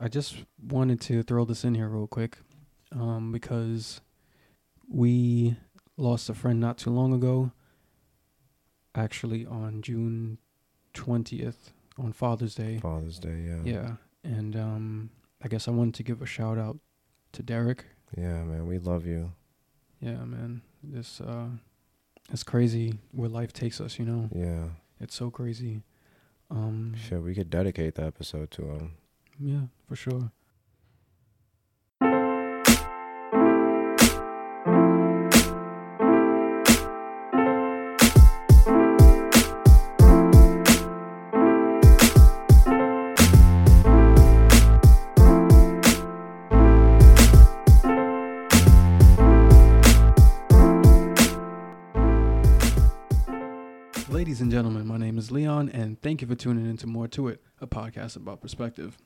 I just wanted to throw this in here real quick um, because we lost a friend not too long ago. Actually, on June 20th, on Father's Day. Father's Day, yeah. Yeah. And um, I guess I wanted to give a shout out to Derek. Yeah, man, we love you. Yeah, man. This uh it's crazy where life takes us, you know. Yeah. It's so crazy. Um Shit, we could dedicate the episode to him. Yeah, for sure. Ladies and gentlemen, my name is Leon, and thank you for tuning into More to It, a podcast about perspective.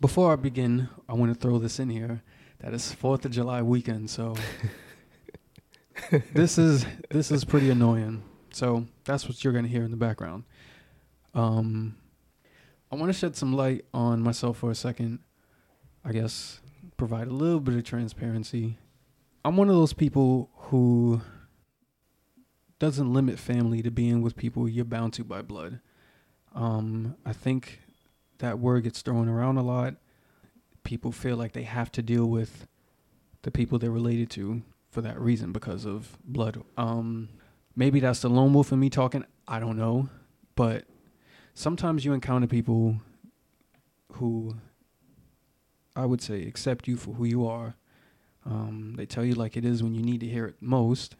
Before I begin, I want to throw this in here that it's Fourth of July weekend, so this is this is pretty annoying. So that's what you're gonna hear in the background. Um, I want to shed some light on myself for a second. I guess provide a little bit of transparency. I'm one of those people who doesn't limit family to being with people you're bound to by blood. Um, I think that word gets thrown around a lot. People feel like they have to deal with the people they're related to for that reason because of blood. Um, maybe that's the lone wolf in me talking. I don't know, but sometimes you encounter people who I would say accept you for who you are. Um, they tell you like it is when you need to hear it most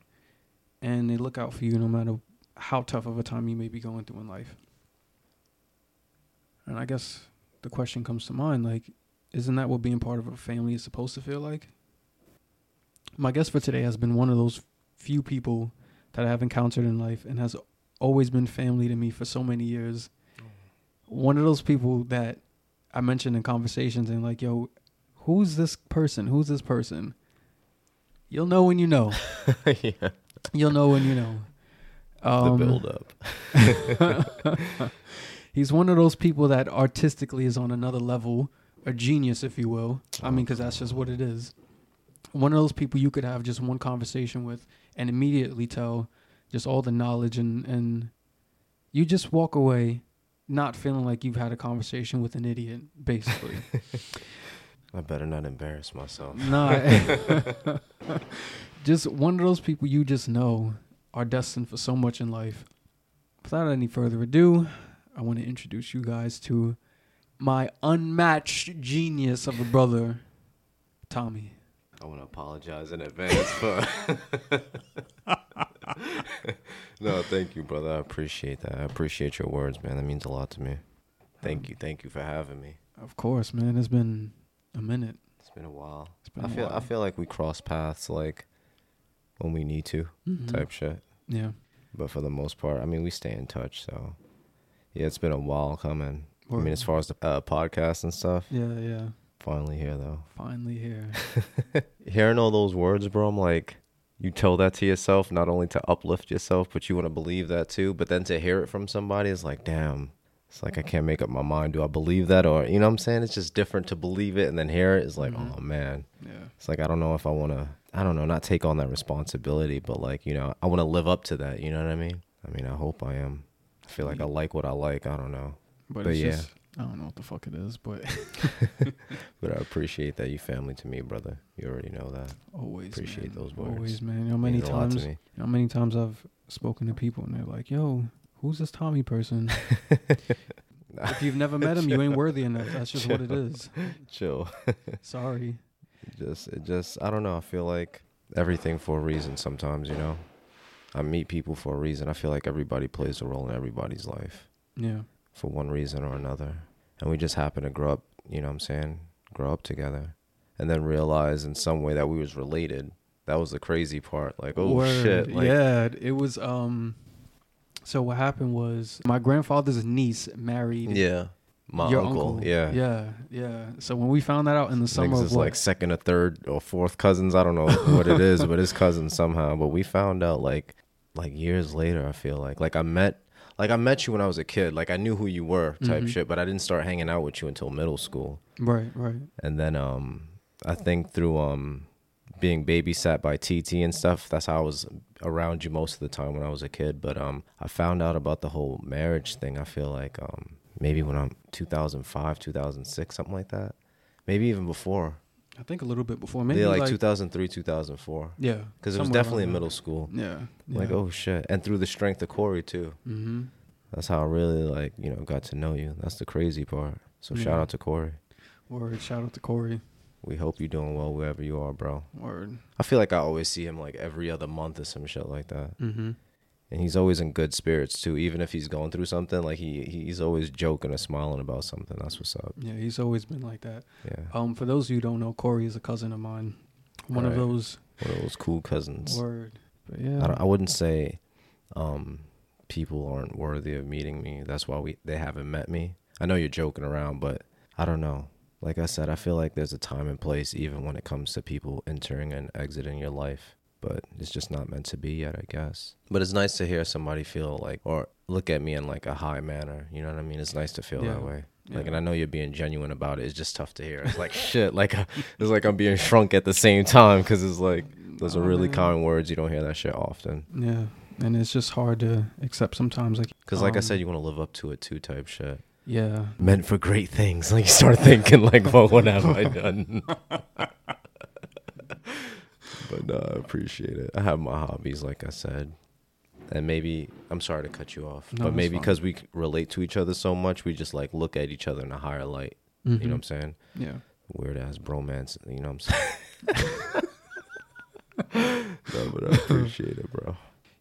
and they look out for you no matter how tough of a time you may be going through in life. And I guess the question comes to mind like, isn't that what being part of a family is supposed to feel like? My guest for today has been one of those few people that I have encountered in life and has always been family to me for so many years. One of those people that I mentioned in conversations and like, yo, who's this person? Who's this person? You'll know when you know. yeah. You'll know when you know. Um, the build up. He's one of those people that artistically is on another level, a genius, if you will. I mean, because that's just what it is. One of those people you could have just one conversation with and immediately tell just all the knowledge and and you just walk away not feeling like you've had a conversation with an idiot, basically. I better not embarrass myself. No, just one of those people you just know are destined for so much in life. Without any further ado, I want to introduce you guys to my unmatched genius of a brother, Tommy. I want to apologize in advance for. no, thank you, brother. I appreciate that. I appreciate your words, man. That means a lot to me. Thank you. Thank you for having me. Of course, man. It's been a minute. It's been a while. It's been I a feel I feel like we cross paths like when we need to Mhm. type shit. Yeah. But for the most part, I mean, we stay in touch. So yeah, it's been a while coming. I mean, as far as the uh, podcast and stuff, Yeah, yeah. finally here though. Finally here. Hearing all those words, bro, I'm like, you tell that to yourself, not only to uplift yourself, but you want to believe that too. But then to hear it from somebody is like, damn. It's like I can't make up my mind. Do I believe that or you know what I'm saying? It's just different to believe it and then hear it. It's like, Mhm. oh man. Yeah. It's like I don't know if I want to. I don't know, not take on that responsibility, but like you know, I want to live up to that. You know what I mean? I mean, I hope I am. I feel like I like what I like. I don't know, But, But it's yeah. just I don't know what the fuck it is, but but I appreciate that you family to me, brother. You already know that. always Appreciate man. those words. Always, man. You know how many Means a lot to times. You know how many times I've spoken to people and they're like, "Yo, who's this Tommy person?" if you've never met him, you ain't worthy enough. That's just what it is. Chill. Sorry. Just, it just, I don't know. I feel like everything for a reason. Sometimes, you know, I meet people for a reason. I feel like everybody plays a role in everybody's life Yeah. for one reason or another, and we just happen to grow up. You know what I'm saying? Grow up together, and then realize in some way that we was related. That was the crazy part. Like, oh Word. shit! Like, yeah, it was. Um. So what happened was my grandfather's niece married yeah. My uncle, uncle. yeah. Yeah. Yeah. So when we found that out in the summer Niggas of is what, like second or third or fourth cousins. I don't know what it is, but it's cousins somehow. But we found out like like years later. I feel like like I met like I met you when I was a kid. Like I knew who you were, type Mhm. shit. But I didn't start hanging out with you until middle school. Right, right. And then um, I think through um, being babysat by TT and stuff, that's how I was around you most of the time when I was a kid. But um, I found out about the whole marriage thing. I feel like um, maybe when I'm 2005, 2006, something like that. Maybe even before. I think a little bit before. Maybe Maybe like, like 2003, 2004. yeah, Because it was definitely in middle school. there. Yeah, Like, oh shit. And through the strength of Corey, too. Mm-hmm. That's how I really, like, you know, got to know you. That's the crazy part. So shout out to Corey. Word. Shout out to Corey. We hope you're doing well wherever you are, bro. Word. I feel like I always see him like every other month or some shit like that. Mm-hmm. And he's always in good spirits too, even if he's going through something. Like he he's always joking or smiling about something. That's what's up. Yeah, he's always been like that. Yeah, Um, for those of you who don't know, Corey is a cousin of mine. One of those one of those cool cousins. word. But I, yeah, don't, I wouldn't say um, people aren't worthy of meeting me. That's why we they haven't met me. I know you're joking around, but I don't know. Like I said, I feel like there's a time and place even when it comes to people entering and exiting your life. But it's just not meant to be yet, I guess. But it's nice to hear somebody feel like or look at me in like a high manner. You know what I mean? It's nice to feel Yeah. that way. Like, Yeah. and I know you're being genuine about it. It's just tough to hear. It's like shit. Like, I- it's like I'm being shrunk at the same time because it's like those are really man. common words. You don't hear that shit often. Yeah, and it's just hard to accept sometimes. Like, Because, like I um, said, you want to live up to it too, type shit. yeah, Meant for great things. Like, you start thinking, like, well, what have I done? But no, I appreciate it. I have my hobbies, like I said. And maybe, I'm sorry to cut you off, No, but maybe because we relate to each other so much, we just, like, look at each other in a higher light. You know what I'm saying? Mm-hmm. Yeah, Weird ass bromance. You know what I'm saying? no, but I appreciate it, bro.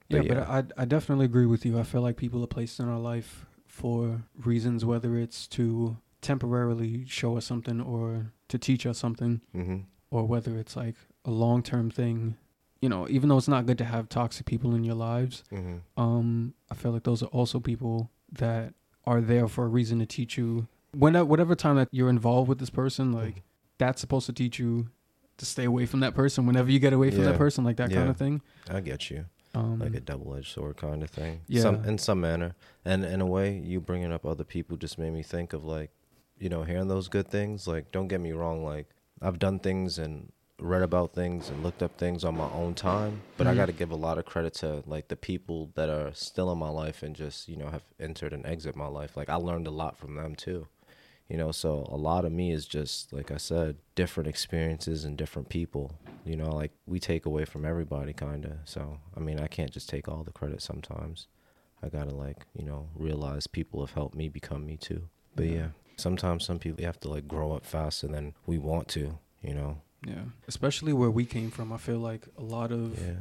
yeah, But but. I I definitely agree with you. I feel like people are placed in our life for reasons, whether it's to temporarily show us something or to teach us something, Mm-hmm. or whether it's like a long term thing. You know, even though it's not good to have toxic people in your lives, Mm-hmm. um, I feel like those are also people that are there for a reason to teach you. When whatever time that you're involved with this person, like that's supposed to teach you to stay away from that person. Whenever you get away from Yeah. that person, like that kind of thing. I get you. Um, like a double-edged sword kind of thing. Yeah. Some in some manner, and in a way, you bringing up other people just made me think of like, you know, hearing those good things. Like, don't get me wrong. Like, I've done things and read about things and looked up things on my own time, but I Mhm. got to give a lot of credit to like the people that are still in my life and just you know have entered and exit my life. Like, I learned a lot from them too. You know, so a lot of me is just like I said, different experiences and different people. You know, like we take away from everybody kind of. So, I mean, I can't just take all the credit sometimes. I got to like, you know, realize people have helped me become me too. But Yeah. yeah, sometimes some people you have to like grow up faster than we want to, you know. Yeah, especially where we came from. I feel like a lot of Yeah.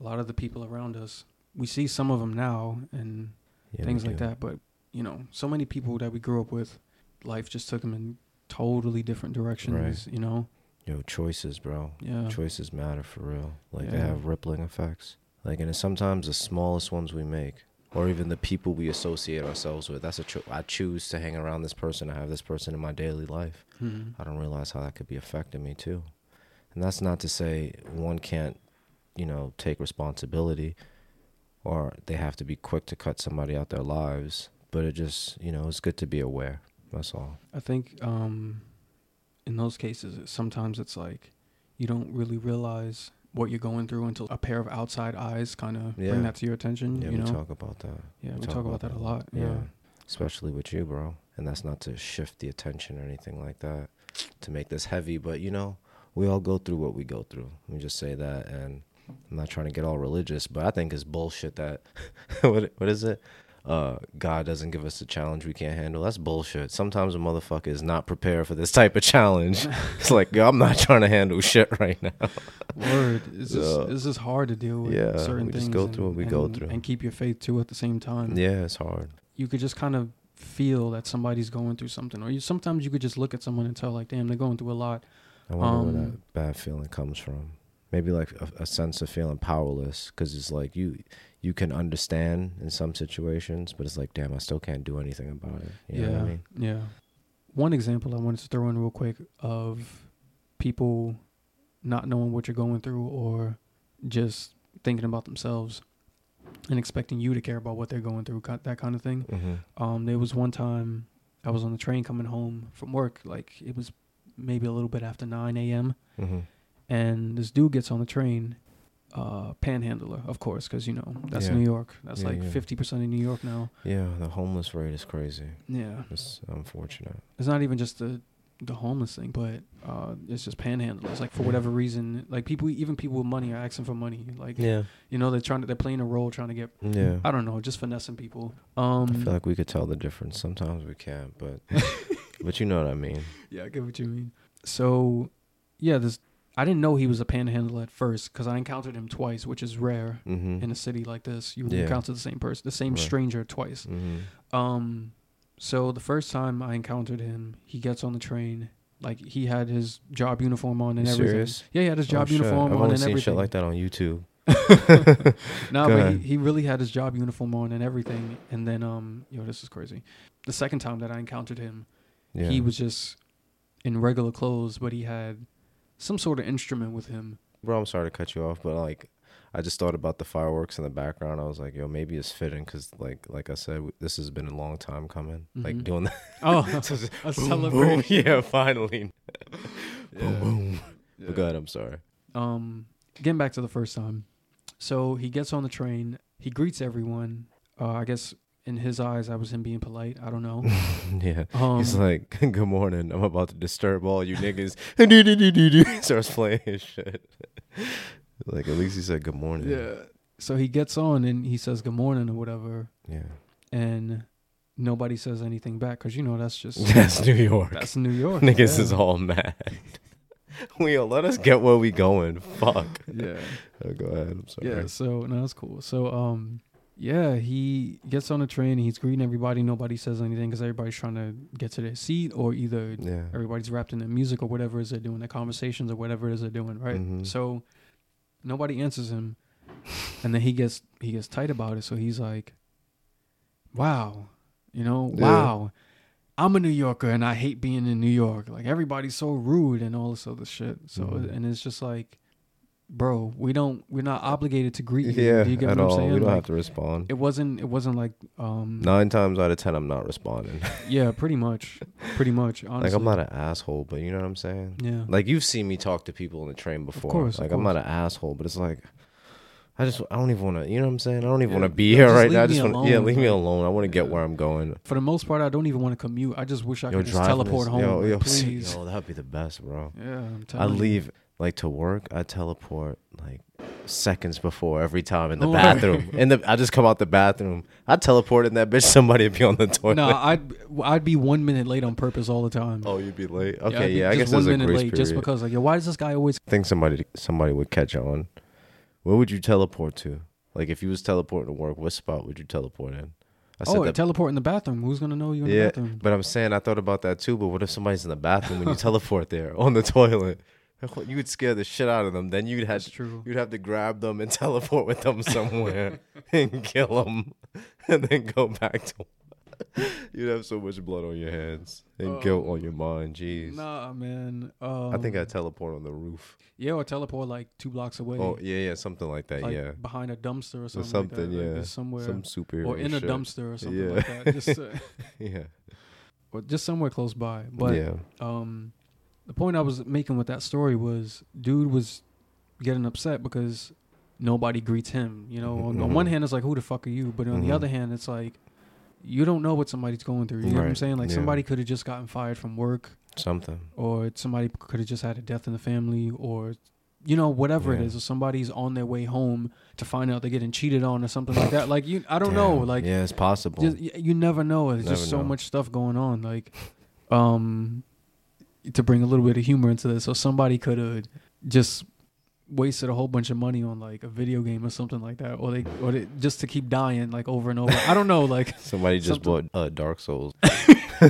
a lot of the people around us, we see some of them now and yeah things like do. that. But you know, so many people that we grew up with, life just took them in totally different directions. You know, Yo, choices, bro. yeah, Choices matter for real. Like they have rippling effects. Like and it's sometimes the smallest ones we make or even the people we associate ourselves with. That's a cho- I choose to hang around this person. I have this person in my daily life. Mhm. I don't realize how that could be affecting me too. And that's not to say one can't, you know, take responsibility or they have to be quick to cut somebody out their lives, but it just, you know, it's good to be aware. That's all. I think um, in those cases, sometimes it's like you don't really realize what you're going through until a pair of outside eyes kind of Yeah. bring that to your attention. Yeah, you we know, talk about that. yeah, we, talk, about that a lot. Yeah. Especially with you, bro. And that's not to shift the attention or anything like that to make this heavy, but you know, we all go through what we go through. Let me just say that and I'm not trying to get all religious, but I think it's bullshit that what what is it? Uh, God doesn't give us a challenge we can't handle. That's bullshit. Sometimes a motherfucker is not prepared for this type of challenge. it's like, I'm not trying to handle shit right now. Word. It's just Yeah. it's just hard to deal with Yeah, certain we things. just go through and- what we go through. and keep your faith too at the same time. Yeah, it's hard. You could just kind of feel that somebody's going through something, or you sometimes you could just look at someone and tell like, damn, they're going through a lot. I wonder where Um, that bad feeling comes from. Maybe like a, a sense of feeling powerless, because it's like you you can understand in some situations, but it's like, damn, I still can't do anything about it. You yeah, know what I mean? yeah. One example I wanted to throw in real quick of people not knowing what you're going through or just thinking about themselves. and expecting you to care about what they're going through, that kind of thing. Mm-hmm. Um, there was one time I was on the train coming home from work, like it was maybe a little bit after 9 a.m. Mm-hmm. and this dude gets on the train, uh, panhandler, of course, because you know that's Yeah. New York. That's Yeah, like yeah. fifty percent of New York now. Yeah, the homeless rate is crazy. Yeah, It's unfortunate. it's not even just the the homeless thing, but uh, it's just panhandlers. Like for whatever reason, like people, even people with money are asking for money. Like Yeah, you know, they're trying to, they're playing a role, trying to get. yeah. I don't know, just finessing people. Um, I feel like we could tell the difference. Sometimes we can't, but but you know what I mean. Yeah, I get what you mean. So, yeah, this I didn't know he was a panhandler at first because I encountered him twice, which is rare Mm-hmm. in a city like this. You Yeah. encounter the same person, the same Right. stranger twice. mm-hmm. Um, so the first time I encountered him, he gets on the train. Like he had his job uniform on and You everything. serious? Yeah, he had his Oh, job shit. uniform I've on only and seen everything. shit like that on YouTube. no, Go but he, he really had his job uniform on and everything. And then, um, yo, this is crazy. The second time that I encountered him, Yeah. he was just in regular clothes, but he had some sort of instrument with him. Bro, I'm sorry to cut you off, but like, I just thought about the fireworks in the background. I was like, yo, maybe it's fitting because, like, like I said, this has been a long time coming. Like Mhm. doing that. Oh, So it's- a boom, boom. celebration. Yeah, finally. Yeah. Boom, boom. Yeah. But go ahead. I'm sorry. Um, getting back to the first time. So he gets on the train. He greets everyone. Uh, I guess in his eyes, I was him being polite. I don't know. yeah. Um, He's like, "Good morning. I'm about to disturb all you niggas." Starts playing his shit. like at least he said good morning. yeah. So he gets on and he says good morning or whatever, Yeah. and nobody says anything back because you know that's just That's New York. that's New York. Niggas yeah. is all mad. all let us get where we going. Fuck. yeah. Oh, go ahead. I'm sorry. Yeah, so no, that's cool. So um yeah, he gets on the train he's greeting everybody. Nobody says anything because everybody's trying to get to their seat or either Yeah. everybody's wrapped in their music or whatever is they're doing, their conversations or whatever it is they're doing, right? Mhm. So nobody answers him. And then he gets he gets tight about it. So he's like, Wow. You know, Yeah. wow. I'm a New Yorker and I hate being in New York. Like everybody's so rude and all this other shit. So Mhm. and it's just like, bro, we don't we're not obligated to greet you. Yeah. Do you get at what I'm all. saying? We don't Like, have to respond. it wasn't it wasn't like um Nine times out of ten, I'm not responding. yeah, pretty much. Pretty much. Honestly. like I'm not an asshole, but you know what I'm saying. Yeah. Like you've seen me talk to people in the train before. Of course, of like I'm not an asshole, but it's like I just I don't even want to. You know what I'm saying? I don't even Yeah, want to be here right now. I just want yeah, leave me alone. I want to get where I'm going. For the most part, I don't even want to commute. I just wish I Yo, could just teleport is- home. Yo, yo, please. yo, that'd be the best, bro. Yeah, I'm I telling you. leave like to work. I teleport like seconds before every time in the bathroom. In the I just come out the bathroom. I teleport in that bitch. Somebody would be on the toilet. No, I'd I'd be one minute late on purpose all the time. Oh, you'd be late. Yeah, Okay, be yeah, I guess one minute late period. just because like, yo, why does this guy always? I think somebody somebody would catch on. Where would you teleport to? Like if you was teleporting to work, what spot would you teleport in? I said Oh, that, teleport in the bathroom. Who's gonna know you in yeah, the bathroom? but I'm saying I thought about that too. But what if somebody's in the bathroom when you teleport there on the toilet? You would scare the shit out of them. Then you'd have true. you'd have to grab them and teleport with them somewhere and kill them, and then go back to. You'd have so much blood on your hands and Oh. guilt on your mind. Jeez. Nah, man. Um, I think I teleport on the roof. yeah, or teleport like two blocks away. Oh yeah, yeah, something like that. like yeah, behind a dumpster or Or something. something. like that. Like, yeah, just somewhere, some superhero or in a dumpster or something Yeah. like that. Just, uh, Yeah, or just somewhere close by. But yeah, um, the point I was making with that story was, dude was getting upset because nobody greets him. You know, on, on Mhm. one hand, it's like, who the fuck are you? But on the Mhm. other hand, it's like, you don't know what somebody's going through. You know what I'm saying? Like yeah. somebody could have just gotten fired from work, something. or somebody could have just had a death in the family, or you know whatever it Yeah. is, or somebody's on their way home to find out they're getting cheated on or something like that. Like you, I don't know. Like yeah, it's possible. just, you never know. There's just so know. much stuff going on. Like, um, to bring a little bit of humor into this, so somebody could have just wasted a whole bunch of money on like a video game or something like that, or they or they, just to keep dying like over and over. I don't know. Like Somebody just something- bought uh, Dark Souls.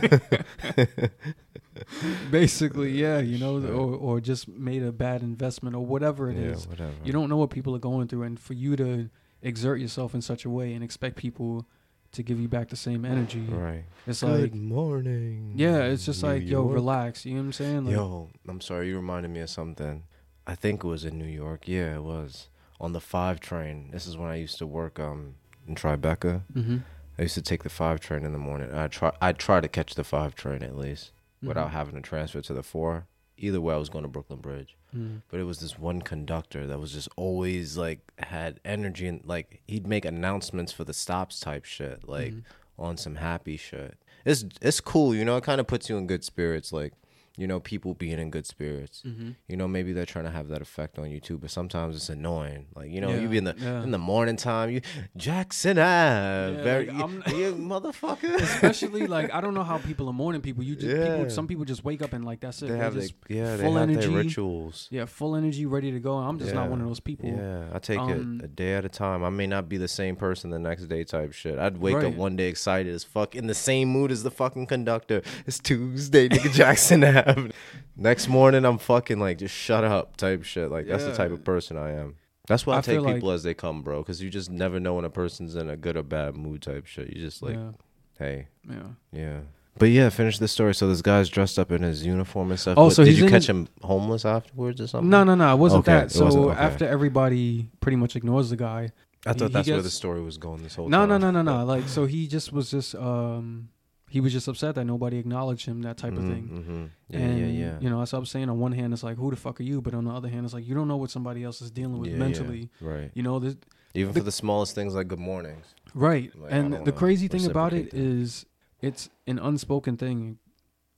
basically, yeah, you know, Shit. or or just made a bad investment or whatever it is. yeah, whatever. You don't know what people are going through, and for you to exert yourself in such a way and expect people to give you back the same energy, right. it's Good like. morning. Yeah, it's just New like, yo, relax. You know what I'm saying? Like, Yo, I'm sorry. You reminded me of something. I think it was in New York. Yeah, it was on the five train. This is when I used to work um in Tribeca. Mm-hmm. I used to take the five train in the morning. I try I try to catch the five train at least Mm-hmm. without having to transfer to the four. Either way, I was going to Brooklyn Bridge. Mm. But it was this one conductor that was just always like had energy and like he'd make announcements for the stops type shit, like Mhm. on some happy shit. It's it's cool, you know. It kind of puts you in good spirits, like you know, people being in good spirits. Mm-hmm. You know, maybe they're trying to have that effect on you too, but sometimes it's annoying. Like you know, Yeah, you be in the yeah. in the morning time, you Jackson Ave, Yeah, very like, I'm- you motherfucker. Especially like I don't know how people are morning people. You just Yeah. people, some people just wake up and like that's it. they They're have just yeah, they full have energy. their rituals. yeah, full energy, ready to go. I'm just not one of those people. Yeah, I take Um, it a day at a time. I may not be the same person the next day type shit. I'd wake up one day excited as fuck, in the same mood as the fucking conductor. It's Tuesday, nigga Jackson Ave. Next morning, I'm fucking like just shut up type shit. Like that's the type of person I am. That's why I, I take feel like- people as they come, bro. Because you just never know when a person's in a good or bad mood type shit. You just like, yeah, hey, yeah. yeah. But yeah, finish the story. So this guy's dressed up in his uniform and stuff. Oh, What- so did he's you in- catch him homeless afterwards or something? No, no, no. It wasn't Okay, that. it So wasn't- okay. after everybody pretty much ignores the guy. I he- thought he that's where the gets- story was going this whole No, time. no, no, no, no. Like so, he just was just um, he was just upset that nobody acknowledged him. That type of thing. Mm-hmm. Yeah, and yeah, yeah. you know, that's what I'm saying. On one hand, it's like, who the fuck are you? But on the other hand, it's like you don't know what somebody else is dealing with Yeah, yeah. mentally. Right. You know, this, Even the- for the smallest things like good mornings. right? Like, and the wanna crazy thing about it that. is, it's an unspoken thing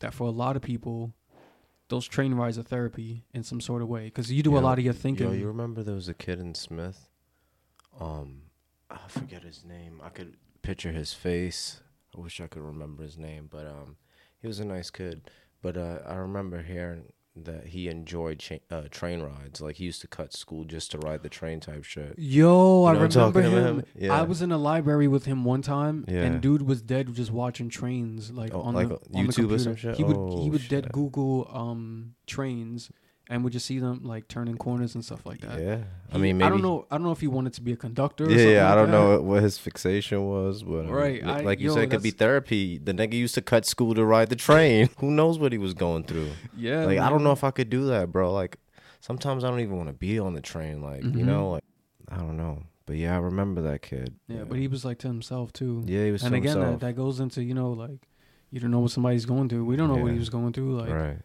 that for a lot of people, those train rides are therapy in some sort of way because you do a lot of your thinking. Yo, you remember there was a kid in Smith? Um, I forget his name. I could picture his face. I wish I could remember his name, but um, he was a nice kid. But uh, I remember hearing that he enjoyed cha- uh, train rides. Like he used to cut school just to ride the train type shit. Yo, I know I'm remember him. him? Yeah. I was in a library with him one time, Yeah. and dude was dead just watching trains, like Oh, on like the on the YouTube or computer. some shit? He would Oh, he would dead. Google um trains, and would just see them like turning corners and stuff like that. Yeah, I mean, maybe I don't know. I don't know if he wanted to be a conductor. Or Yeah, something yeah. I like don't that. know what, his fixation was, but um, Right, li- I- like you yo, said, it could be therapy. The nigga used to cut school to ride the train. Who knows what he was going through? Yeah, like I don't know if I could do that, bro. Like sometimes I don't even want to be on the train. Like you Mhm. know, like I don't know. But yeah, I remember that kid. Yeah, but he was like to himself too. yeah, he was and to again, himself. that, that goes into you know like you don't know what somebody's going through. We don't know what he was going through. Like right?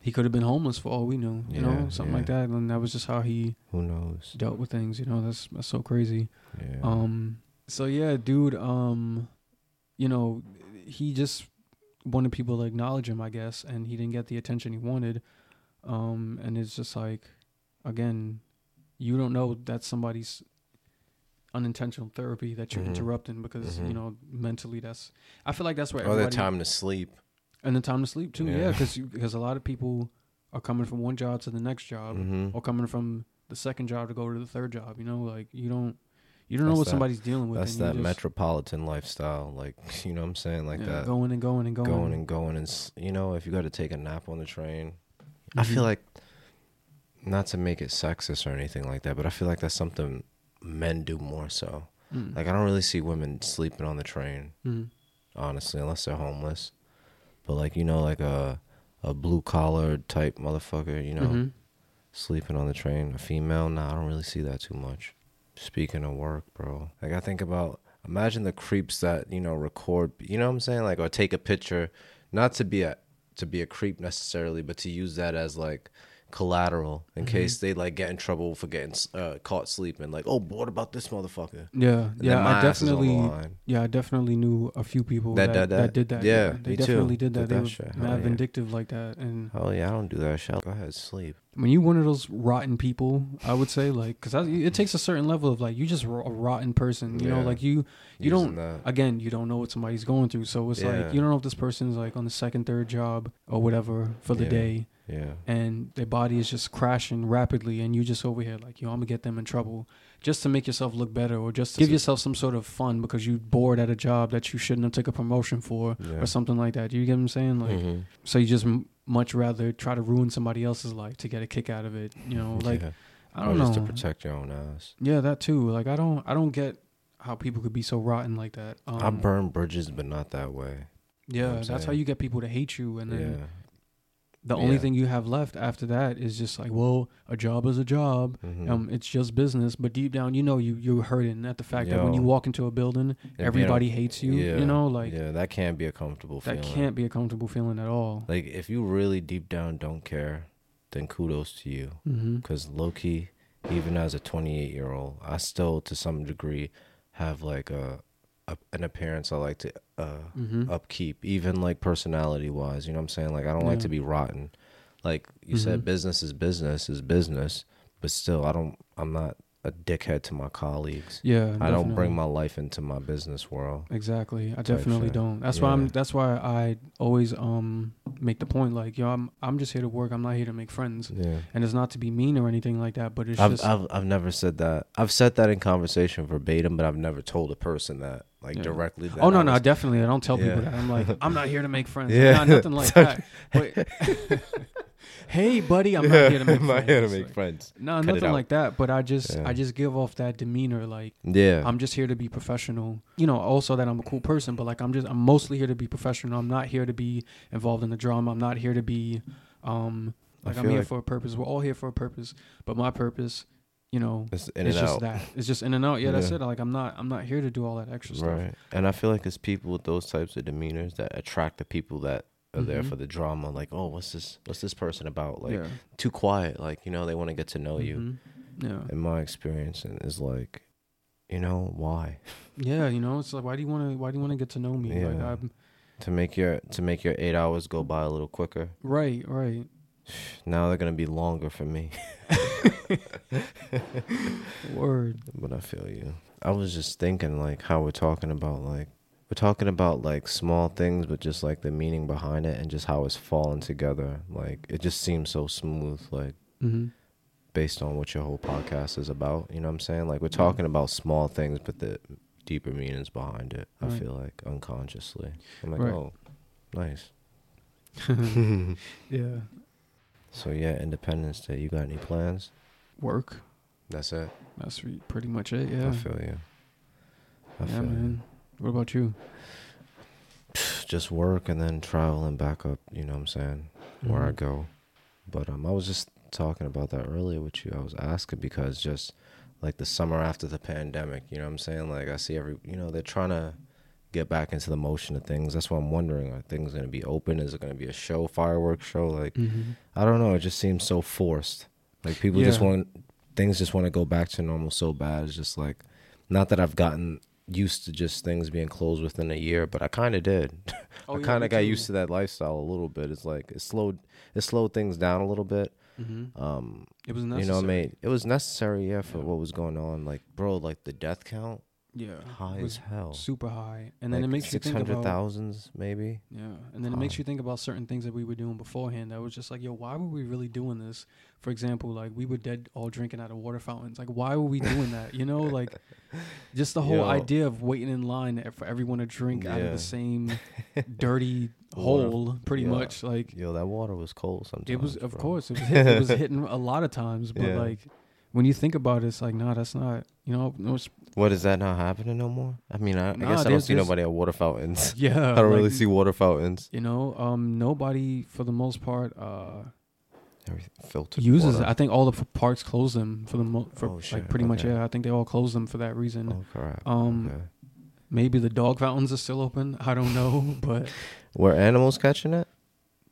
He could have been homeless for all we knew. You know, Yeah, something like that, and that was just how he Who knows? dealt with things. You know, that's that's so crazy. Yeah. Um. So yeah, dude. Um, you know, he just wanted people to acknowledge him, I guess, and he didn't get the attention he wanted. Um, and it's just like, again, you don't know that's somebody's unintentional therapy that you're Mhm. interrupting because Mhm. you know mentally that's. I feel like that's where their everybody time to sleep. And the time to sleep too. Yeah. Yeah, because because a lot of people are coming from one job to the next job hmm or coming from the second job to go to the third job. You know, like you don't you don't know what that- somebody's dealing with. That's that just- metropolitan lifestyle. Like you know what I'm saying? Like yeah, that. going and going and going. going and going and you know if you got to take a nap on the train i feel like not to make it sexist or anything like that but i feel like that's something men do more so Mm. like i don't really see women sleeping on the train Mhm. honestly unless they're homeless but like you know like a a blue collar type motherfucker you know Mhm. sleeping on the train a female? Nah i don't really see that too much. Speaking of work bro. Like i think about imagine the creeps that you know record you know what i'm saying? Like or take a picture not to be a to be a creep necessarily but to use that as like collateral in Mhm. case they like get in trouble for getting uh, caught sleeping like oh what about this motherfucker Yeah, And yeah. I ass is on the definitely, yeah, I definitely knew a few people That- that, that- that, did that. yeah, they me too. definitely did that. Did they that were. Mad yeah. vindictive like that. And oh yeah i don't do that shit go ahead sleep when you one of those rotten people, I would say like, because it takes a certain level of like you just a rotten person. You know, like you you Using don't that. again you don't know what somebody's going through. So it's Yeah. like you don't know if this person's like on the second, third job or whatever for the Yeah. day. Yeah. And their body is just crashing rapidly and you just over here like yo i'm gonna get them in trouble just to make yourself look better or just to give yourself some sort of fun because you bored at a job that you shouldn't have took a promotion for yeah. or something like that. You get what i'm saying? Like Mhm. so you just m- much rather try to ruin somebody else's life to get a kick out of it you know? Like Yeah. i don't just know. to protect your own ass. Yeah that too. Like i don't i don't get how people could be so rotten like that. Um, i burn bridges but not that way. Yeah what I'm that's how you get people to hate you and then yeah the only Yeah. thing you have left after that is just like, well, a job is a job. Mhm. Um, it's just business. But deep down, you know, you you're hurting at the fact that when you walk into a building, everybody don't- hates you. yeah, You know, like yeah, that can't be a comfortable that feeling. can't be a comfortable feeling at all. Like if you really deep down don't care, then kudos to you. Mm-hmm. Because low key, even as a 28 year old, I still to some degree have like a, a an appearance I like to uh, Mm-hmm. upkeep, even like personality wise. You know what I'm saying? Like I don't like to be rotten. Like you said, Mhm. business is business is business, but still, I don't. I'm not a dickhead to my colleagues. Yeah, I don't bring my life into my business world. Exactly. I definitely don't. That's why I'm that's why I always um make the point like, yo, I'm I'm just here to work. I'm not here to make friends. Yeah. And it's not to be mean or anything like that, but it's I've, just I've I've never said that. I've said that in conversation verbatim, but I've never told a person that like Yeah. directly. That Oh no, no, definitely. I don't tell people that. I'm like, I'm not here to make friends. Yeah. Yeah, nothing like that. Hey, buddy, I'm not here to make I'm friends. not here to make Like, friends. No, Cut nothing like that. But I just, Yeah. I just give off that demeanor, like Yeah, I'm just here to be professional. You know, also that I'm a cool person, but like I'm just, I'm mostly here to be professional. I'm not here to be involved in the drama. I'm not here to be, um, like I'm here like- for a purpose. We're all here for a purpose, but my purpose, you know, it's in it's and just out. that. It's just in and out. Yeah, that's it. Like I'm not, I'm not here to do all that extra stuff. Right. And I feel like it's people with those types of demeanors that attract the people that are there Mhm. for the drama. Like, oh, what's this? What's this person about? Like, yeah. too quiet. Like, you know, they want to get to know you. Mhm. Yeah. In my experience, and is like, you know, why? Yeah, you know, it's like why do you want to why do you want to get to know me? Like Yeah. I'm To make your to make your eight hours go by a little quicker. right, right. Now they're gonna be longer for me. Word. But I feel you. I was just thinking like how we're talking about like we're talking about like small things but just like the meaning behind it and just how it's falling together. Like it just seems so smooth, like Mm-hmm. based on what your whole podcast is about. You know what I'm saying? Like we're talking about small things but the deeper meanings behind it. I feel like unconsciously. I'm like, Right. oh nice. yeah. So yeah, Independence Day. You got any plans? Work. That's it. That's re- pretty much it. Yeah. I feel you. I yeah, feel you. man. What about you? just work and then travel and back up, you know what I'm saying, where I Mhm. go. But um I was just talking about that earlier with you. I was asking because just like the summer after the pandemic, you know what I'm saying? Like I see every you know, they're trying to get back into the motion of things. That's why I'm wondering, are things gonna be open? Is it gonna be a show, fireworks show? Like Mm-hmm. I don't know, it just seems so forced. Like people just want things just want to go back to normal so bad. It's just like not that I've gotten used to just things being closed within a year, but I kind of did. Oh, I kind of got used to that lifestyle a little bit. It's like it slowed it slowed things down a little bit. Mm-hmm. Um, It was you know, what I mean, it was necessary, yeah, for Yeah. what was going on. Like, bro, like the death count Yeah. high as hell. super high, and then it makes you think about thousands, maybe. Yeah, and then it makes you think about certain things that we were doing beforehand. That was just like, yo, why were we really doing this? For example, like we were dead all drinking out of water fountains. Like, why were we doing that? You know, like just the whole Yo. idea of waiting in line for everyone to drink out of the same dirty hole, pretty yeah. much. Like Yo, that water was cold sometimes. it was, of bro. course, it was, hit, it was hitting a lot of times. But Yeah. like when you think about it, it's like, nah, that's not. You know, no, What is that not happening no more? I mean, I, I Nah, guess I don't see nobody at water fountains. yeah, I don't really see water fountains. You know, um, nobody for the most part. uh Everything filtered uses water. it. I think all the parks close them for the mo- for Oh, like pretty much. Yeah, I think they all close them for that reason. Oh crap. Um, okay. Maybe the dog fountains are still open. I don't know, but Were animals catching it?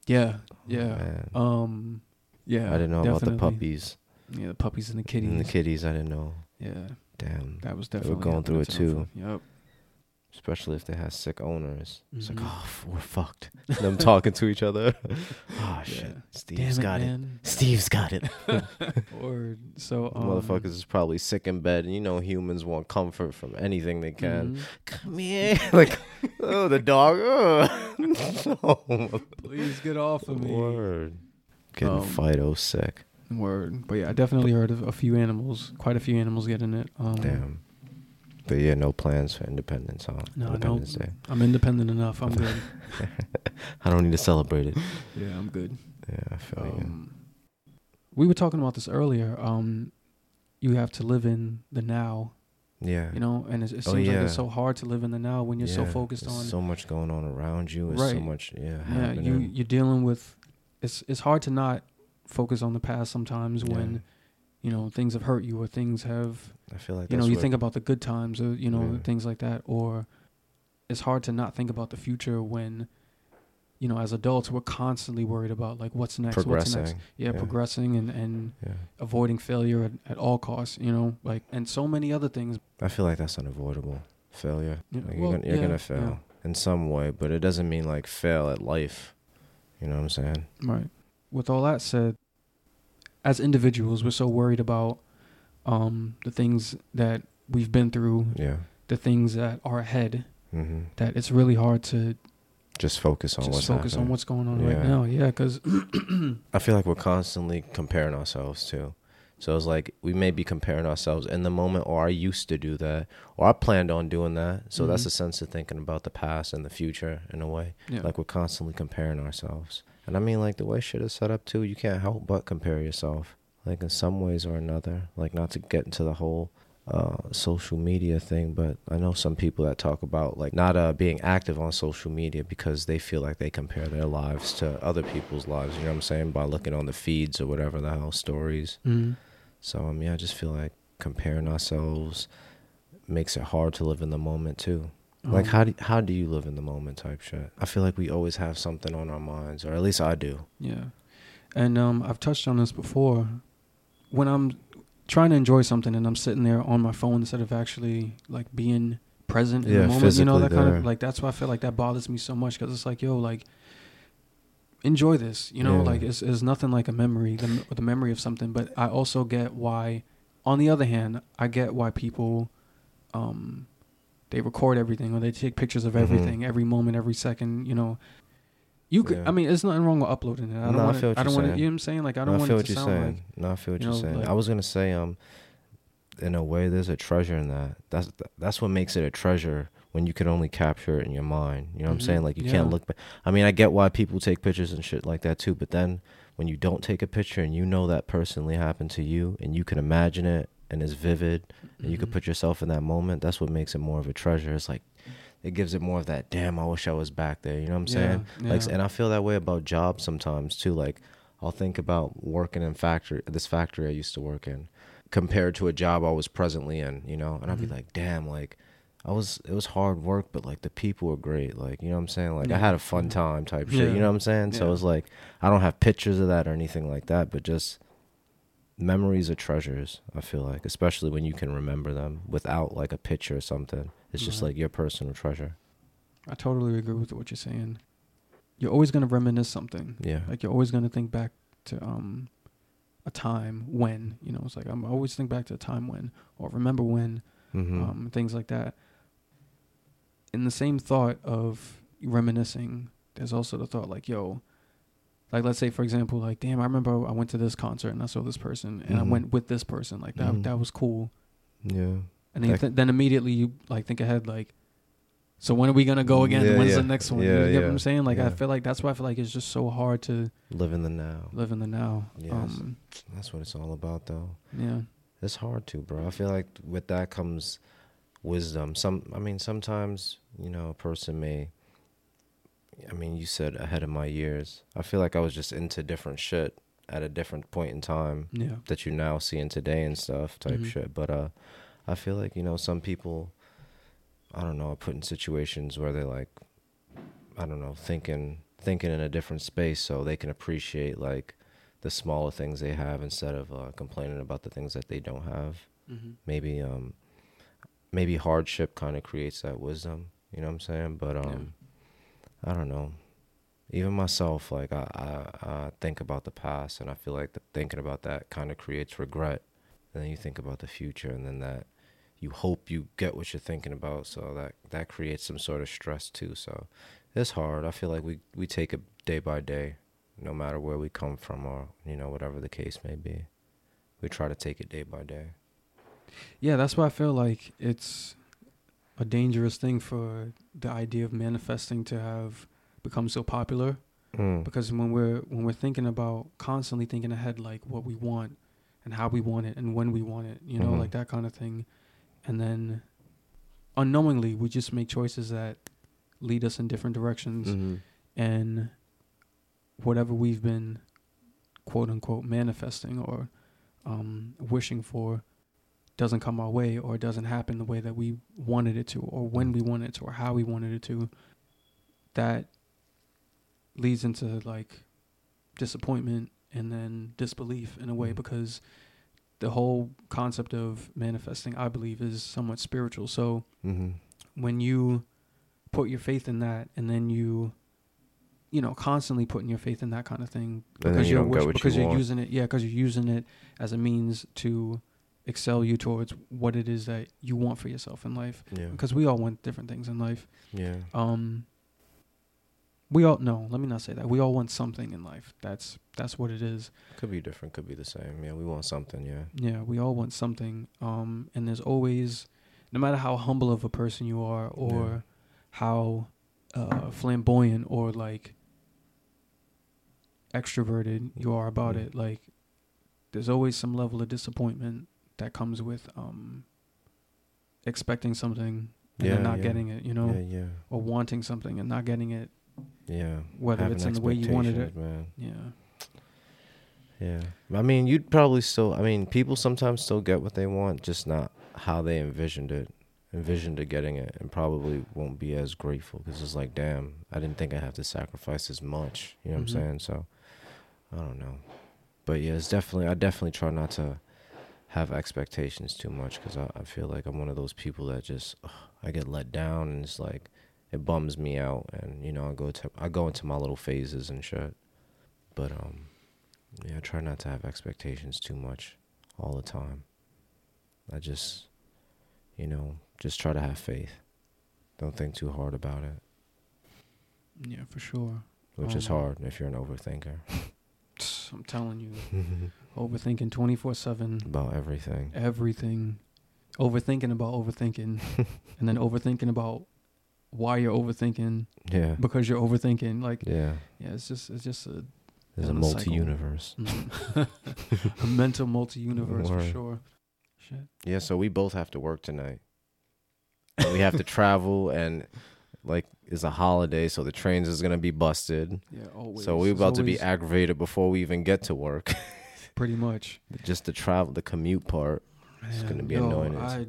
yeah, Oh, yeah, man. um, yeah. I didn't know about the puppies Yeah, the puppies and the kitties. and the kitties. I didn't know. Yeah, Damn. that was They were definitely going through it too. Yep. Especially if they had sick owners. It's like, Mhm. oh, we're fucked. Them talking to each other. oh shit. Yeah. Steve's it, got it. Steve's got it. Or so um, Motherfuckers is probably sick in bed, and you know humans want comfort from anything they can. mhm. Come here, like, oh, the dog. Oh. no. Please get off of me. Word. Getting Um, Fido sick. Word. But yeah, I definitely heard of a few animals, quite a few animals getting it. Um, Damn. But yeah, no plans for Independence, huh? No, no. Independence Day. I'm independent enough. I'm good. I don't need to celebrate it. yeah, I'm good. Yeah, I feel you. Um, we were talking about this earlier. Um, you have to live in the now, Yeah. you know, and it, it Oh, seems like it's so hard to live in the now when you're so focused there's on. so much going on around you. There's so much, yeah, yeah, happening. you you're dealing with it's it's hard to not focus on the past sometimes Yeah. when you know things have hurt you or things have I feel like you know you think about the good times or you know Yeah. things like that or it's hard to not think about the future when you know as adults we're constantly worried about like what's next what's next yeah, Yeah. progressing and and Yeah. avoiding failure at, at all costs you know like and so many other things I feel like that's unavoidable. Failure. Like well, you're gonna, you're gonna fail in some way, but it doesn't mean like fail at life. You know what I'm saying? Right. With all that said, as individuals, we're so worried about um, the things that we've been through, Yeah. the things that are ahead, hmm that it's really hard to Just focus on just what's focus on what's going on right now. Yeah, because I feel like we're constantly comparing ourselves too. So it's like we may be comparing ourselves in the moment, or I used to do that, or I planned on doing that. So that's Mhm. a sense of thinking about the past and the future in a way. yeah, Like we're constantly comparing ourselves. And I mean, like the way shit is set up too, you can't help but compare yourself. Like in some ways or another. Like not to get into the whole uh, social media thing, but I know some people that talk about like not uh, being active on social media because they feel like they compare their lives to other people's lives. You know what I'm saying? By looking on the feeds or whatever the hell stories. Mhm. So I mean, I just feel like comparing ourselves makes it hard to live in the moment too. Like Um, how do how do you live in the moment type shit? I feel like we always have something on our minds, or at least I do. Yeah, and um, I've touched on this before. When I'm trying to enjoy something and I'm sitting there on my phone instead of actually like being present in Yeah, the moment, you know that kind of like that's why I feel like that bothers me so much because it's like yo like enjoy this, you know, Yeah. like it's, it's nothing like a memory, the the memory of something. But I also get why. On the other hand, I get why people, um, they record everything or they take pictures of Mhm. everything, every moment, every second. You know, you could. Yeah. I mean, there's nothing wrong with uploading it. I don't No, I want. what I don't want. You know what I'm saying? Like I No, don't I want feel it what to you're sound saying. like. no, I feel what you you're know, saying. like- I was gonna say, um, in a way, there's a treasure in that. That's that's what makes it a treasure when you can only capture it in your mind. You know what I'm Mhm. saying? Like you can't look back. I mean, I get why people take pictures and shit like that too. But then when you don't take a picture and you know that personally happened to you and you can imagine it and it's vivid and you could Mhm. put yourself in that moment, that's what makes it more of a treasure. It's like it gives it more of that damn I wish I was back there. You know what I'm saying? Yeah, Like and I feel that way about jobs sometimes too. Like I'll think about working in factory this factory I used to work in compared to a job I was presently in, you know? And I'd be Mhm. like, damn, like I was it was hard work, but like the people were great. Like, you know what I'm saying? Like I had a fun time type shit. Yeah. You know what I'm saying? So Yeah. it's like I don't have pictures of that or anything like that, but just memories are treasures, I feel like, especially when you can remember them without like a picture or something. It's just Right. like your personal treasure. I totally agree with what you're saying. You're always gonna reminisce something. Yeah. Like you're always gonna think back to um a time when you know it's like I'm I always think back to a time when or remember when hmm um things like that. In the same thought of reminiscing, there's also the thought like yo, like let's say for example like damn I remember I went to this concert and I saw this person and I Mhm. went with this person like that Mhm. that was cool yeah. and then th- then immediately you like think ahead like so when are we gonna go again Yeah, when's yeah. the next one Yeah, you get what i'm saying like i feel like that's why i feel like it's just so hard to Live in the now. live in the now Yes. um That's what it's all about, though. yeah It's hard to, bro. I feel like with that comes wisdom. Some, I mean, sometimes you know, a person may. I mean, you said ahead of my years. I feel like I was just into different shit at a different point in time yeah that you now see in today and stuff type Mhm. shit. But uh, I feel like you know some people, I don't know, are put in situations where they're like, I don't know, thinking thinking in a different space so they can appreciate like the smaller things they have instead of uh, complaining about the things that they don't have. mm-hmm. Maybe um, maybe hardship kind of creates that wisdom. You know what I'm saying? But um, I don't know. Even myself, like I, I, I think about the past, and I feel like the, thinking about that kind of creates regret. And then you think about the future, and then that you hope you get what you're thinking about, so that that creates some sort of stress too. So it's hard. I feel like we we take it day by day, no matter where we come from, or you know whatever the case may be. We try to take it day by day. yeah that's why i feel like it's a dangerous thing for the idea of manifesting to have become so popular Mm. because when we're when we're thinking about constantly thinking ahead like what we want and how we want it and when we want it you know Mhm. like that kind of thing and then unknowingly we just make choices that lead us in different directions Mhm. and whatever we've been quote unquote manifesting or um, wishing for doesn't come our way or it doesn't happen the way that we wanted it to or when we wanted it to or how we wanted it to that leads into like disappointment and then disbelief in a way Mhm. because the whole concept of manifesting i believe is somewhat spiritual so Mm-hmm. when you put your faith in that and then you you know constantly putting your faith in that kind of thing because you you're don't wish- what you because you're want. using it yeah because you're using it as a means to excel you towards what it is that you want for yourself in life Yeah. because we all want different things in life Yeah. um we all no let me not say that we all want something in life that's that's what it is Could be different. Could be the same. Yeah. We want something. Yeah. yeah we all want something um and there's always no matter how humble of a person you are or Yeah. how uh flamboyant or like extroverted you are about Mhm. it like there's always some level of disappointment that comes with um expecting something and Yeah, not yeah. getting it you know Yeah. Yeah. or wanting something and not getting it Yeah. whether Having it's in the way you wanted it Man. yeah Yeah. I mean, you'd probably still. I mean, people sometimes still get what they want, just not how they envisioned it. Envisioned it getting it, and probably won't be as grateful because it's like, damn, I didn't think I have to sacrifice as much. You know what Mhm. I'm saying? So, I don't know. But yeah, it's definitely. I definitely try not to have expectations too much because I, I feel like I'm one of those people that just ugh, I get let down and it's like it bums me out and you know I go to I go into my little phases and shit. But um yeah, I try not to have expectations too much all the time. I just you know, just try to have faith. Don't think too hard about it, yeah for sure which is Um, hard if you're an overthinker i'm telling you overthinking 24-7 about everything. everything overthinking about overthinking and then overthinking about why you're overthinking Yeah. because you're overthinking like Yeah. yeah it's just it's just a, There's a And a cycle. multi-universe. Mm. a mental multi-universe for sure shit Yeah, so we both have to work tonight. And we have to travel and like it's a holiday, so the trains is gonna be busted. yeah always so we're about to be aggravated before we even get to work. pretty much Just the travel, the commute part. It's gonna be yo, annoying I,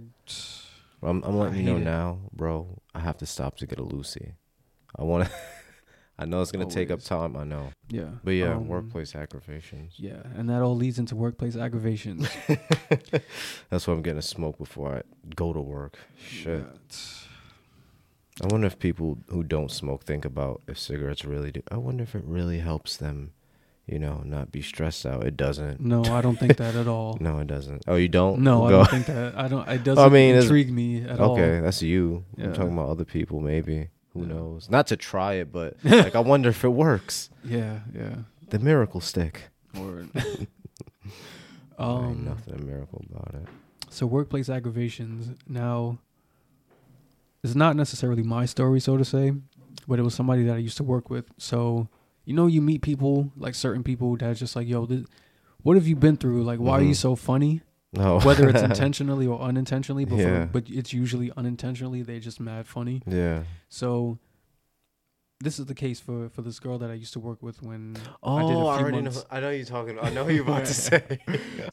I'm, I'm letting you know it. now, bro. I have to stop to get a loosie. I want to. I know it's gonna take up time. I know, yeah but yeah, um, workplace aggravations. yeah and that all leads into workplace aggravations That's why I'm getting a smoke before I go to work. Shit. Yeah, I wonder if people who don't smoke think about if cigarettes really do. I wonder if it really helps them, you know, not be stressed out. It doesn't. no i don't think that at all No, it doesn't. Oh, you don't? No, I don't think that. I don't. It doesn't I mean, intrigue me at all. Okay, that's you. Yeah. I'm talking about other people, maybe. Who knows? Not to try it, but like I wonder if it works. Yeah, yeah. The miracle stick. Or Ain't um. nothing a miracle about it. So workplace aggravations. Now, it's not necessarily my story, so to say, but it was somebody that I used to work with. So, you know, you meet people like certain people that's just like, yo, this, what have you been through? Like, why are you Mhm. so funny? No. Whether it's intentionally or unintentionally, but, for- Yeah. but it's usually unintentionally. They're just mad funny. yeah. So this is the case for for this girl that I used to work with when Oh, I did a few I already months. know. I know you're talking. About. I know who you're about to say.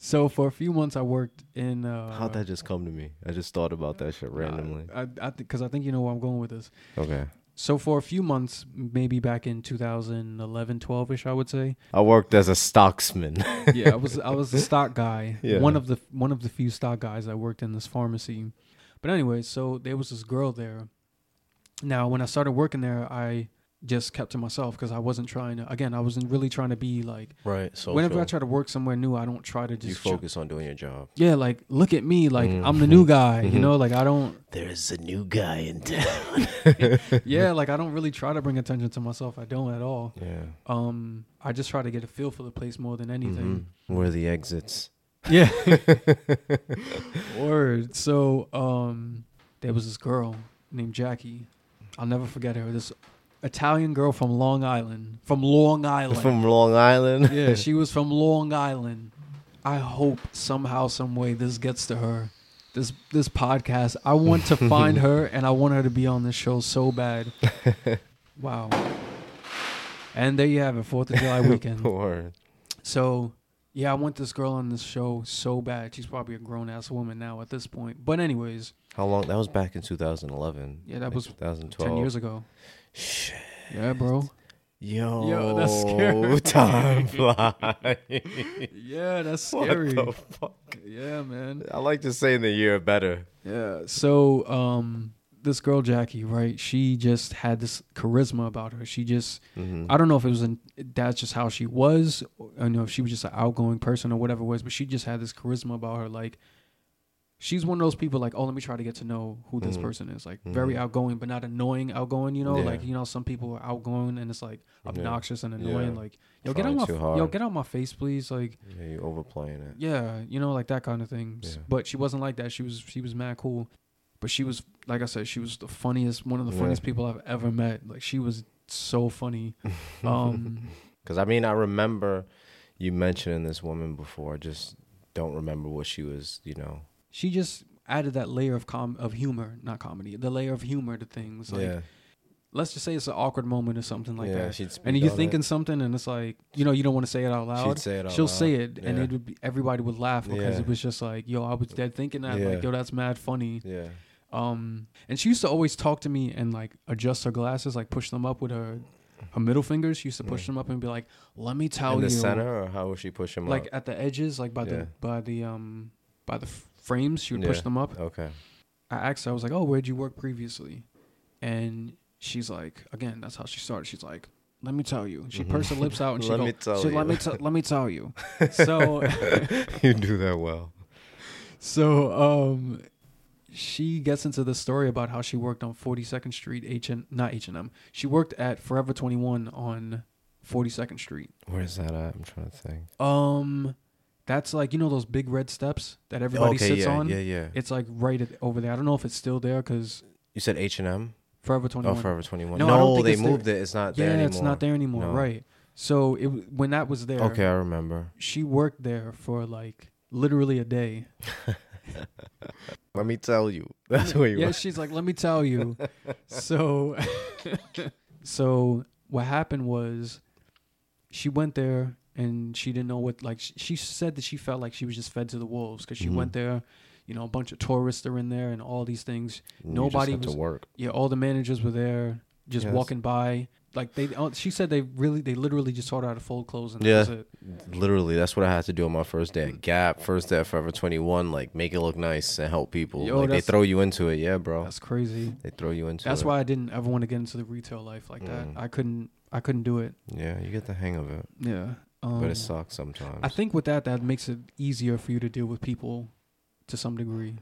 So for a few months I worked in. Uh, How'd that just come to me? I just thought about that shit randomly. I I because I think you know where I'm going with this. Okay. So for a few months, maybe back in 2011, 12 ish, I would say. I worked as a stocksman. Yeah, I was I was a stock guy. Yeah. One of the one of the few stock guys I worked in this pharmacy. But anyway, so there was this girl there. Now, when I started working there, I just kept to myself because I wasn't trying to. Again, I wasn't really trying to be like. right. So Whenever I try to work somewhere new, I don't try to just. ju- focus on doing your job. yeah, like look at me, like Mhm. I'm the new guy. You Mhm. know, like I don't. There's a new guy in town. Yeah, like I don't really try to bring attention to myself. I don't at all. yeah. Um, I just try to get a feel for the place more than anything. Mhm. Where are the exits? Yeah. Word. So, um, there was this girl named Jackie. I'll never forget her. This Italian girl from Long Island. From Long Island. From Long Island. yeah, she was from Long Island. I hope somehow, some way, this gets to her. This this podcast. I want to find her, and I want her to be on this show so bad. Wow. And there you have it, Fourth of July weekend. Word. So yeah, I want this girl on this show so bad. She's probably a grown ass woman now at this point. But anyways, How long? That was back in 2011. Yeah, that like was 2012. ten years ago. Shit. Yeah, bro. Yo, Yo, that's scary. Time flies. Yeah, that's what scary. the fuck? Yeah, man. I like to say in the year better. Yeah. So, um, this girl Jackie, right? She just had this charisma about her. She just, hmm I don't know if it was, in, that's just how she was. I know if she was just an outgoing person or whatever it was, but she just had this charisma about her. Like, she's one of those people. Like, oh, let me try to get to know who this Mhm. person is. Like, very Mhm. outgoing, but not annoying outgoing. You know, Yeah. like you know, some people are outgoing and it's like Yeah. obnoxious and annoying. Yeah. Like, yo, get out my, hard. yo, get out my face, please. Like. Yeah, you overplaying it. Yeah, you know, like that kind of thing. Yeah. But she wasn't like that. She was she was mad cool. But she was like I said, she was the funniest, one of the Yeah. funniest people I've ever met. Like she was so funny. Um Because I mean, I remember you mentioning this woman before. I just don't remember what she was. You know. She just added that layer of com of humor, not comedy, the layer of humor to things. Like yeah. let's just say it's an awkward moment or something like yeah. that. She'd speak And you're thinking it. something and it's like, you know, you don't want to say it out loud. She'd say it. Out She'll loud. say it and it would be everybody would laugh because Yeah. it was just like, yo, I was dead thinking that, like, yo, that's mad funny. Yeah. Um, and she used to always talk to me and like adjust her glasses, like push them up with her her middle fingers. She used to push Mm. them up and be like, "Let me tell you." In the you," center, or how was she pushing like up? at the edges, like by Yeah. the by the um by the f- frames. She would push them up. Okay. I asked her, I was like, "Oh, where'd you work previously?" And she's like, again, that's how she started. She's like, "Let me tell you." She Mhm. pursed her lips out and she Let go, me tell she, "Let me tell let me tell you." So you do that well. So um she gets into the story about how she worked on 42nd Street H and not H&M. She worked at Forever 21 on 42nd Street. Where's that at? I'm trying to think. Um that's like you know those big red steps that everybody okay, sits yeah, on. yeah, yeah. It's like right at, over there. I don't know if it's still there cuz You said H and M. Forever Oh, Forever 21. No, No, I don't think they it's there. moved it. It's not yeah, there anymore. it's not there anymore, No. right. So it w- when that was there, Okay, I remember. she worked there for like literally a day. Let me tell you. That's where you yeah, she's like, let me tell you. so, so what happened was, she went there and she didn't know what. Like she, she said that she felt like she was just fed to the wolves because she Mhm. went there. You know, a bunch of tourists are in there and all these things. Just nobody was- to work. Yeah, all the managers were there, just Yes. walking by. Like they, uh, she said they really, they literally just taught her how to fold clothes and Yeah. that was it. Literally, that's what I had to do on my first day at Gap, first day at Forever 21. Like, make it look nice and help people. Yo, like, they throw you into it. Yeah, bro. That's crazy. They throw you into That's it. why I didn't ever want to get into the retail life like that. Mm. I couldn't, I couldn't do it. Yeah, you get the hang of it. Yeah. Um, But it sucks sometimes. I think with that, that makes it easier for you to deal with people to some degree.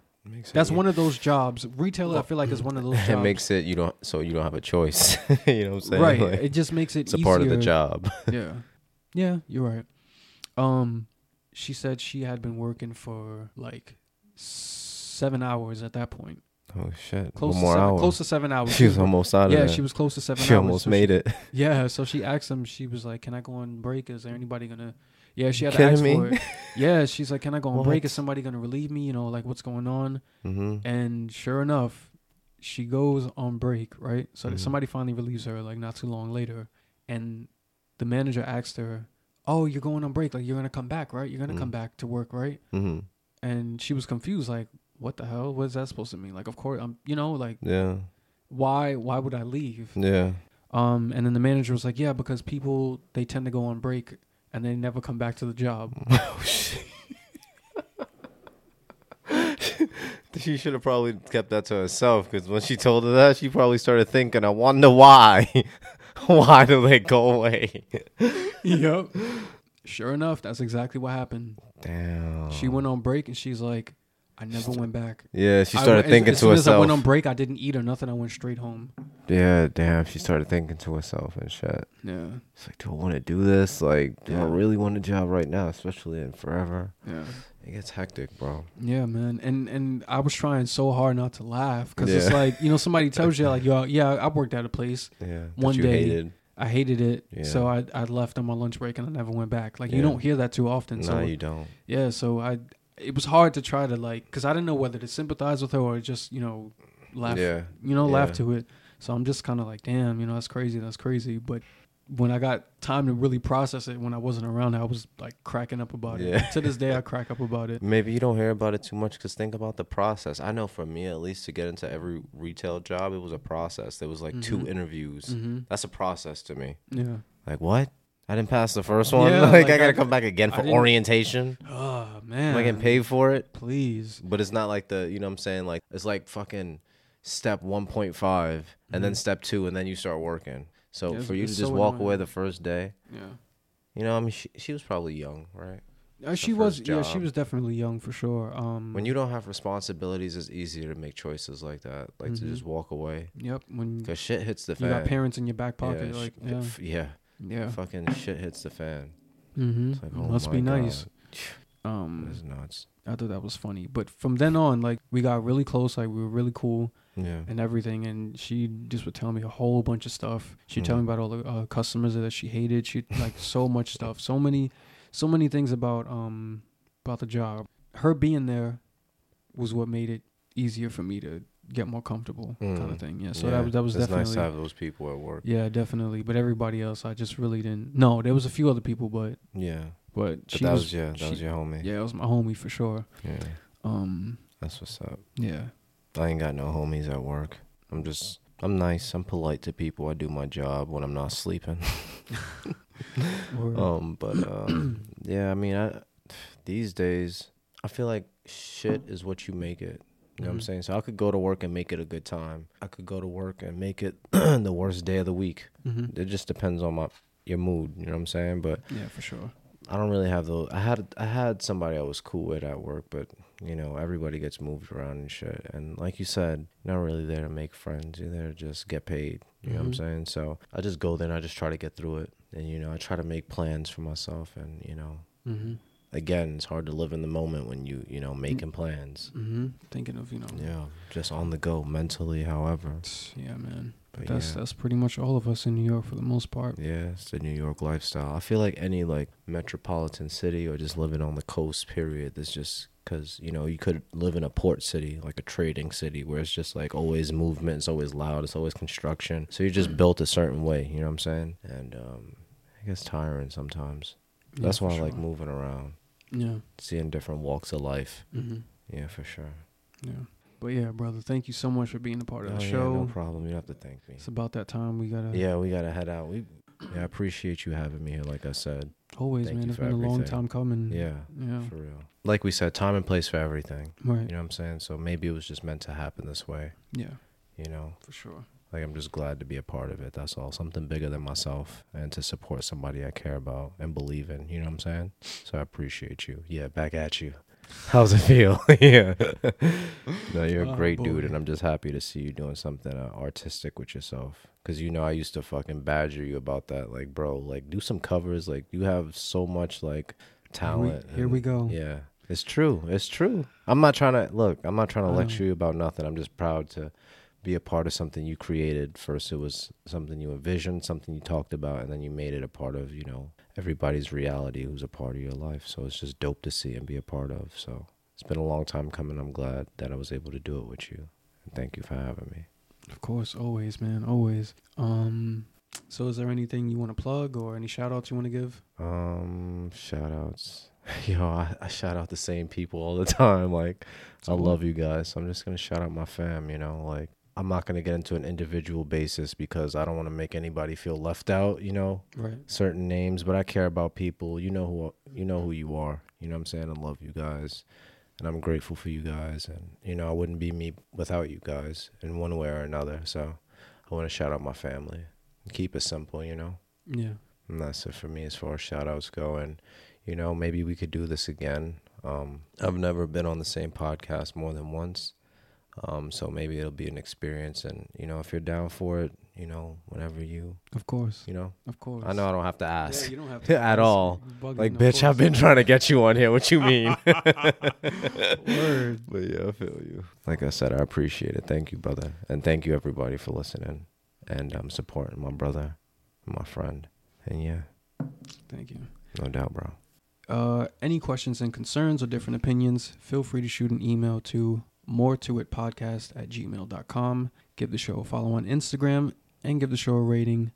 That's one of those jobs. Retailer, I feel like is one of those jobs. It makes it you don't so you don't have a choice. you know what I'm saying? right. Like, it just makes it it's a part of the job. yeah, yeah, you're right. Um, she said she had been working for like seven hours at that point. Oh shit! Close One to more seven, hour. close to seven hours. she was almost out of yeah, she was close to seven She hours. almost so made it. Yeah, so she asked him. She was like, "Can I go on break? Is there anybody gonna?" Yeah, she had to ask me? for it. Yeah, she's like, "Can I go on break? Is somebody gonna relieve me? You know, like what's going on?" hmm And sure enough, she goes on break, right? So Mhm. somebody finally relieves her, like not too long later. And the manager asked her, Oh, you're going on break. Like, you're going to come back, right? You're going to Mhm. come back to work, right? hmm And she was confused, like, What the hell? What is that supposed to mean? Like, of course, I'm, you know, like, Yeah. why, why would I leave? Yeah. Um, and then the manager was like, Yeah, because people, they tend to go on break and they never come back to the job. Oh shit. she should have probably kept that to herself because when she told her that, she probably started thinking, "I wonder why. why do they go away?" yep. Sure enough, that's exactly what happened. Damn. She went on break and she's like, I never went back. Yeah, she I- started as- thinking as to soon As I went on break, I didn't eat or nothing. I went straight home. yeah, damn. She started thinking to herself and shit. Yeah, It's like, do I want to do this? Like, do I really want a job right now, especially in forever? yeah, It gets hectic, bro. yeah, man. And and I was trying so hard not to laugh because it's like you know somebody tells you like yo yeah I worked at a place Yeah. One day, hated. I hated it yeah. so I I left on my lunch break and I never went back. Like you don't hear that too often. No, so you don't. yeah, so I it was hard to try to like because I didn't know whether to sympathize with her or just you know laugh Yeah. you know laugh to it. So I'm just kind of like damn you know that's crazy that's crazy. But when I got time to really process it, when I wasn't around, I was like cracking up about it. Yeah. to this day, I crack up about it. Maybe you don't hear about it too much because think about the process. I know for me, at least, to get into every retail job, it was a process. There was like two Mhm. interviews. hmm That's a process to me. Yeah. Like what? I didn't pass the first one. Yeah, like, like, I gotta I- come back again for orientation. Oh man. Am I getting paid for it? Please. But it's not like the you know what I'm saying like it's like fucking step 1.5 and then Mhm. step two and then you start working. So Yeah, for you to it's just so walk away the first day, Yeah. you know, I mean, she, she was probably young, right? Uh, she was. first Yeah, she was definitely young for sure. Um. When you don't have responsibilities, it's easier to make choices like that, like to Mhm. just walk away. Yep. When Cause shit hits the you got parents in your back pocket, yeah, like yeah, yeah, yeah. fucking shit hits the fan. Mm-hmm. It's like, oh Must be nice. God. Um. It's nuts. I thought that was funny. But from then on, like we got really close. Like we were really cool Yeah. and everything. And she just would tell me a whole bunch of stuff. She'd tell me Mhm. about all the uh, customers that she hated. She like so much stuff. So many, so many things about um about the job. Her being there was what made it easier for me to get more comfortable, kind Mm. of thing. Yeah. So Yeah, that was that was it's definitely nice to have those people at work. yeah, definitely. But everybody else, I just really didn't. No, there was a few other people, but Yeah. but, But she that was, was, yeah, that was your homie. yeah, it was my homie for sure. yeah. Um, That's what's up. yeah. I ain't got no homies at work. I'm just I'm nice. I'm polite to people. I do my job when I'm not sleeping. Um, but um, yeah, I mean, I these days I feel like shit is what you make it. You know what I'm Mhm. saying? So I could go to work and make it a good time. I could go to work and make it the worst day of the week. Mhm. It just depends on my your mood. You know what I'm saying? But Yeah, for sure. I don't really have those. I had I had somebody I was cool with at work, but you know everybody gets moved around and shit. And like you said, not really there to make friends. You're there to just get paid. You know what I'm Mhm. saying? So I just go there and I just try to get through it. And you know I try to make plans for myself. And you know Mm-hmm. Again, it's hard to live in the moment when you you know making plans. Mm-hmm. Thinking of you know. Yeah, just on the go mentally. However, Yeah, man. but that's yeah. that's pretty much all of us in New York for the most part. Yeah, it's the New York lifestyle. I feel like any like metropolitan city or just living on the coast, period, there's just because you know you could live in a port city, like a trading city, where it's just like always movement, it's always loud, it's always construction. So you're just built a certain way. You know what I'm saying? And um, I guess tiring sometimes. Yeah, That's why I like moving around, Yeah. seeing different walks of life. Mm-hmm. Yeah, for sure. Yeah. But yeah, brother, thank you so much for being a part of Oh, the yeah, show. no problem. You don't have to thank me. it's about that time we gotta. Yeah, we gotta head out. We. Yeah, I appreciate you having me here. Like I said. Always, Thank man. It's been a long time coming. Yeah. Yeah. For real. Like we said, time and place for everything. Right. You know what I'm saying? So maybe it was just meant to happen this way. Yeah. You know, For sure. Like I'm just glad to be a part of it. That's all. Something bigger than myself and to support somebody I care about and believe in. You know what I'm saying? So I appreciate you. Yeah, back at you. How's it feel? yeah. no, you're a Oh, great dude, and I'm just happy to see you doing something uh, artistic with yourself. Cause you know I used to fucking badger you about that, like, bro, like do some covers. Like you have so much like talent. Here we and- go. Yeah, it's true. It's true. I'm not trying to look. I'm not trying to lecture you about nothing. I'm just proud to be a part of something you created. First, it was something you envisioned, something you talked about, and then you made it a part of you know everybody's reality who's a part of your life. So it's just dope to see and be a part of. So it's been a long time coming. I'm glad that I was able to do it with you. And thank you for having me. Of course, always, man, always. Um, so is there anything you want to plug or any shout outs you want to give? Um, shout outs. Yo, I, I shout out the same people all the time. Like, I love you guys. So I'm just gonna shout out my fam. You know, like I'm not gonna get into an individual basis because I don't want to make anybody feel left out. You know, Right. certain names, but I care about people. You know who you know who you are. You know what I'm saying? I love you guys. And I'm grateful for you guys and you know, I wouldn't be me without you guys in one way or another. So I want to shout out my family. Keep it simple, you know. Yeah. And that's it for me as far as shout outs go. And, you know, maybe we could do this again. Um, I've never been on the same podcast more than once. Um, so maybe it'll be an experience. And, you know, if you're down for it, you know, whenever you, Of course. you know, Of course. I know I don't have to ask. Yeah, you don't have to At all. Bugging, like, of bitch, I've been trying to get you on here. What you mean? Word. But yeah, I feel you. Like I said, I appreciate it. Thank you, brother. And thank you, everybody, for listening and um, supporting my brother and my friend. And yeah, Thank you. no doubt, bro. Uh, any questions and concerns or different opinions, feel free to shoot an email to more to it podcast at gmail.com. Give the show a follow on Instagram and give the show a rating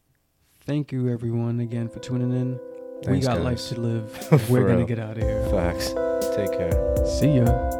thank you everyone again for tuning in. we Thanks, got life to live. We're gonna get out of here. Facts. Take care. See ya.